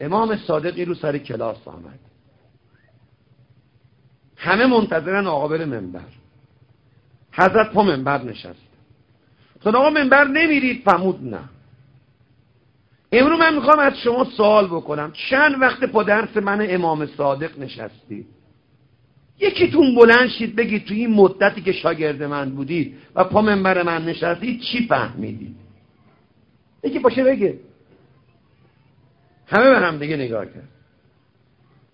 امام صادقی رو سر کلاس آمد. همه منتظرن آقا بره منبر. حضرت پا منبر نشست. تو آقا منبر نمیرید؟ فهمود نه. امرو من می‌خوام از شما سوال بکنم. چند وقت پا درس من امام صادق نشستید یکیتون بلند شید بگید تو این مدتی که شاگرد من بودید و پا منبر من نشستید چی فهمیدید؟ یکی باشه بگه. همه به هم دیگه نگاه کرد.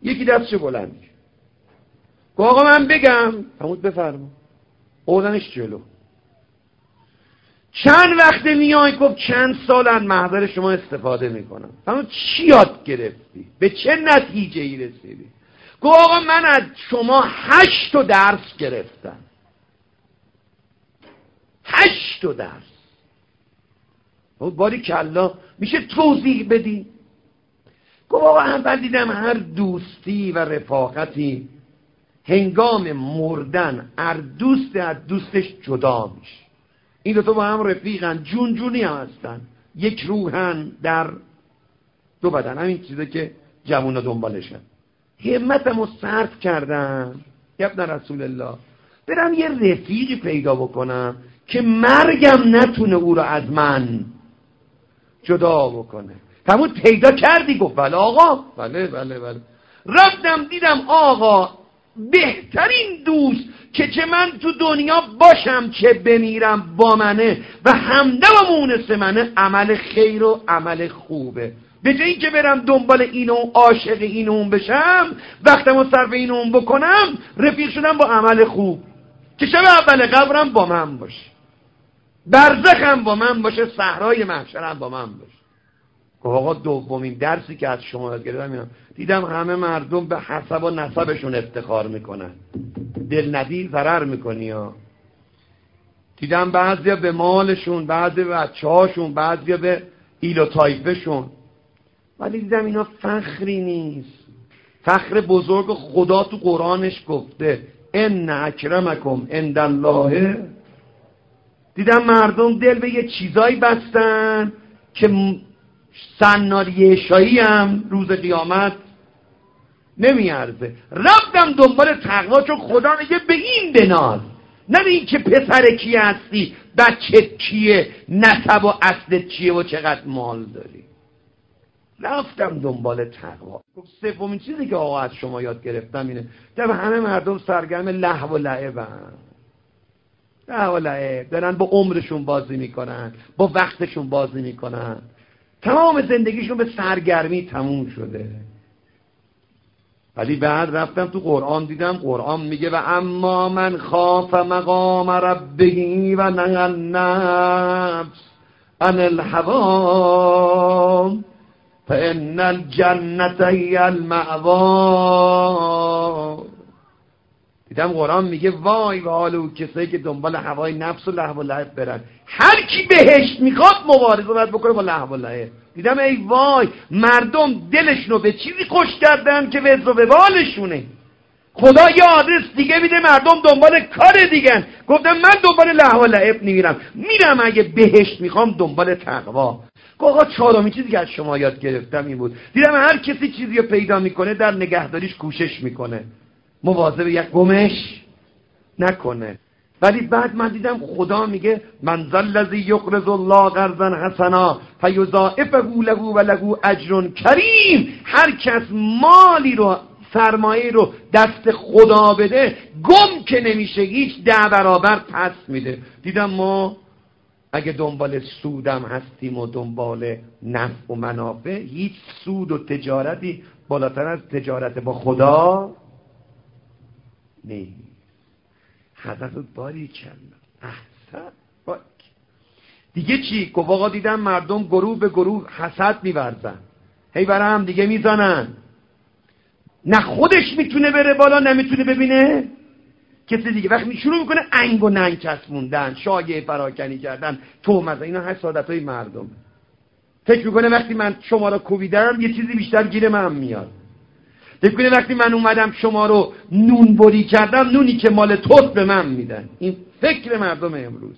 یکی دستشو بلند کرد. آقا من بگم. فرمود بفرما. اوردنش جلو. چند وقت میای؟ گفت چند سال از محضر شما استفاده می‌کنم. فرمود چی یاد گرفتی؟ به چه نتیجه ای رسیدی؟ گفت آقا من از شما هشت درس گرفتم. هشت درس. باری کلا میشه توضیح بدی؟ گفت آقا اول دیدم هر دوستی و رفاقتی هنگام مردن هر دوست از دوستش جدا میشه. این تو با هم رفیقن جون جونی هم هستن. یک روحن در دو بدن. همین چیزه که جوونا دنبالشن. همتم رو صرف کردم. یبن رسول الله. برم یه رفیقی پیدا بکنم که مرگم نتونه او رو از من جدا بکنه. تمون پیدا کردی؟ گفت بله آقا. بله بله بله. رفتم دیدم آقا بهترین دوست که چه من تو دنیا باشم چه بمیرم با منه و همده و مونس منه عمل خیر و عمل خوبه. به جایی که برم دنبال این و عاشق این اون بشم وقتم و صرف این اون بکنم رفیق شدم با عمل خوب. که شب اول قبرم با من باشه. برزخم با من باشه صحرای محشرم با من باشه. آقا دومین درسی که از شما یاد گرفتم دیدم همه مردم به حسب و نسبشون افتخار می‌کنن. دل ندی ضرر می‌کنی ها. دیدم بعضیا به مالشون بعضی بچه هاشون بعضیا به ایل و تایفشون ولی دیدم اینا فخری نیست. فخر بزرگ خدا تو قرآنش گفته. ان اکرمکم عند الله. دیدم مردم دل به یه چیزایی بستن که سناری شایی هم روز قیامت نمیارزه. رفتم دنبال تقوا چون خدا میگه به این بناز. نه این که پسر کی هستی بچه کیه نسب و اصلت چیه و چقدر مال داری. رفتم دنبال تقوا. سومین چیزی که آقا از شما یاد گرفتم اینه. در همه مردم سرگرم لحو و لعبن لحو و لعب. دارن با عمرشون بازی می‌کنن با وقتشون بازی می‌کنن. تمام زندگیشون به سرگرمی تموم شده. ولی بعد رفتم تو قرآن دیدم قرآن میگه و اما من خاف مقام ربهی و نه النفس ان الهوا فان الجنت هی المعوا دیدم قرآن میگه وای به حال او کسایی که دنبال هوای نفس و لحو و لعب برن. هر کی بهشت می‌خواد مبارزه باید بکنه با لحو و لعب دیدم ای وای مردم دلشونو به چیزی خوش کردن که وزر و بالشونه خدا یه آدرس دیگه میده مردم دنبال کار دیگه گفتم من دنبال لحو و لعب نمیرم. میرم اگه بهشت می‌خوام دنبال تقوا. آقا چهارمین چیزی که از شما یاد گرفتم این بود. دیدم هر کسی چیزی رو پیدا می‌کنه در نگهداریش کوشش می‌کنه. مواظب یک گمش نکنه. ولی بعد من دیدم خدا میگه من ذلذی یقرض الله قرضا حسنا فیضاعفه له و له اجر کریم. هر کس مالی رو سرمایه رو دست خدا بده گم که نمیشه هیچ ده برابر پس میده. دیدم ما اگه دنبال سودم هستیم و دنبال نفع و منافع هیچ سود و تجارتی بالاتر از تجارت با خدا نیست حضرت باری کلا احسن. دیگه چی؟ گفت آقا دیدم مردم گروه به گروه حسد میورزن. هی برای هم دیگه می‌زنن. نه خودش می‌تونه بره بالا نمی‌تونه ببینه. کسی دیگه. وقتی شروع می‌کنه انگ و ننگ چسبوندن شایع پراکنی کردن تومز اینا حسادت های مردم. فکر می‌کنه وقتی من شما را کوبیدم یه چیزی بیشتر گیر من میاد. فکر وقتی من اومدم شما رو نون بری کردم نونی که مال توت به من میدن. این فکر مردم امروز.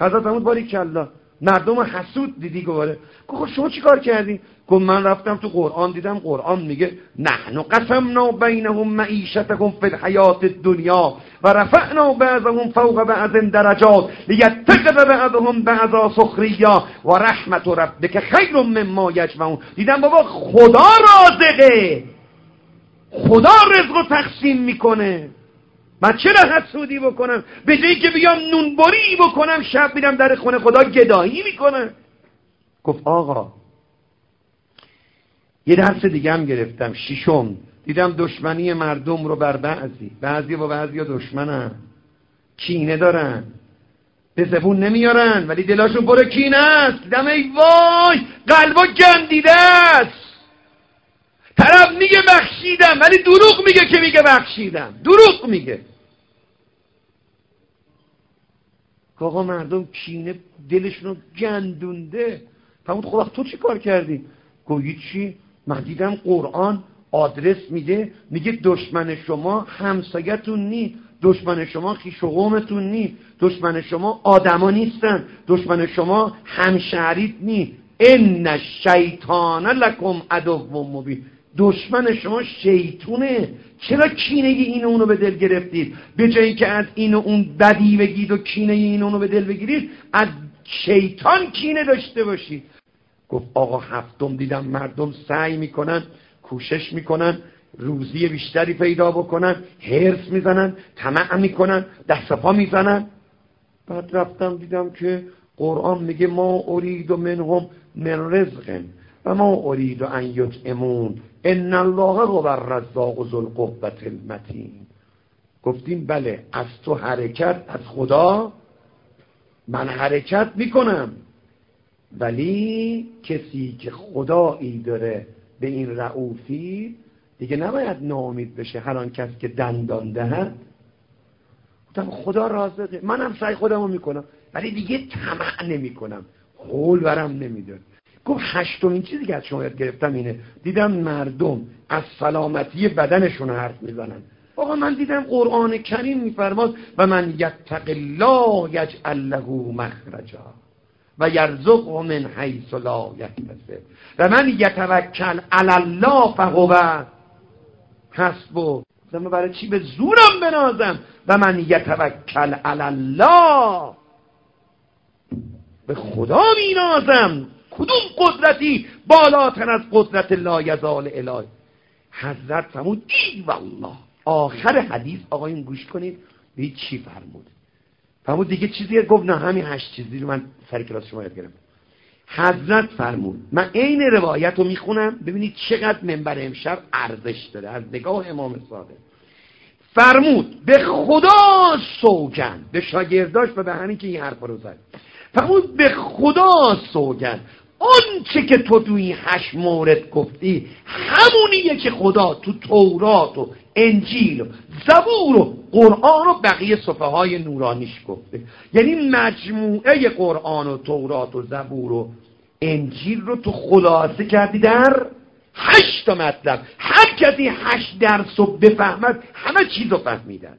حضرت همون باری کلا. مردم حسود دیدی گواره. گفت خب شما چی کار کردی گفت من رفتم تو قرآن دیدم قرآن میگه نحن قسمنا بینهم معیشتهم فی الحیات الدنیا و رفعنا بعضهم فوق بعض درجات لیتخذ بعضهم بعضا سخریا و رحمت ربک خیر مما یجمعون. دیدم بابا خدا رازقه. خدا رزق رو تقسیم می‌کنه. من چرا حسودی بکنم؟ به جایی که بیام نونبری بکنم شب میرم در خونه خدا گدایی می‌کنم گفت آقا یه درس دیگه هم گرفتم شیشم دیدم دشمنی مردم رو بر بعضی. بعضی با بعضی دشمنن. کینه دارن. به زبون نمیارن ولی دلاشون پر کینه است. دیدم ای وای قلبا گندیده است. طرف میگه بخشیدم ولی دروغ میگه که میگه بخشیدم. دروغ میگه. آقا مردم کینه دلشون گندونده. فرمود خدا تو چی کار کردی؟ گویی چی. من دیدم قرآن آدرس میده. میگه دشمن شما همسایتون نی. دشمن شما خیش و قومتون نی. دشمن شما آدما نیستن. دشمن شما همشهریت نی. ان الشیطان لکم عدو مبین. دشمن شما شیطونه. چرا کینه این اونو به دل گرفتید؟ به جایی که از این و اون بدی بگید و کینه این اونو به دل بگیرید از شیطان کینه داشته باشید. گفت آقا هفتم دیدم مردم سعی می‌کنن کوشش می‌کنن روزی بیشتری پیدا بکنن هرس می‌زنن طمع می‌کنن دست پا می‌زنن. بعد رفتم دیدم که قرآن میگه ما ارید و منهم من رزقن. و ما ارید ان یطعمون ان الله هو الرزاق ذو القوة المتین گفتیم بله از تو حرکت از خدا من حرکت می‌کنم. ولی کسی که خدایی داره به این رعوفی دیگه نباید ناامید بشه هر کس که دندان دهد. گفتم خدا رازقه. منم سعی خودم می‌کنم ولی دیگه طمع نمی‌کنم. حول برم نمیده گفت هشتمین چیزی که از شما یاد گرفتم اینه. دیدم مردم از سلامتی بدنشون حرف می‌زنن. آقا من دیدم قرآن کریم میفرماد و من یتق الله یجعل له مخرجا و یرزق من حیث لا یحتسب. و من یتوکل علی الله فهو. حسبه من برای چی به زورم بنازم؟ و من یتوکل علی الله. به خدا مینازم. کدوم قدرتی بالاتر از قدرت لا یزال الهی؟ حضرت فرمود ای والله آخر حدیث آقایون گوش کنید بید چی فرمود. فرمود دیگه چیزی گفت نه همین هشت چیزی رو من سر کلاس شما یاد گرفتم. حضرت فرمود من عین روایت رو می‌خونم ببینید چقدر منبر امشب ارزش داره از نگاه امام صادق. فرمود به خدا سوگن به شاگرداش و به همین که این حرف رو زد. فرمود به خدا سوگن اون چه که تو تو این هشت مورد گفتی همونیه که خدا تو تورات و انجیل و زبور و قرآن و بقیه صفحه های نورانیش گفته. یعنی مجموعه قرآن و تورات و زبور و انجیل رو تو خلاصه کردی در هشت مطلب. هر کسی هشت درس رو بفهمد همه چیز رو فهمیدن.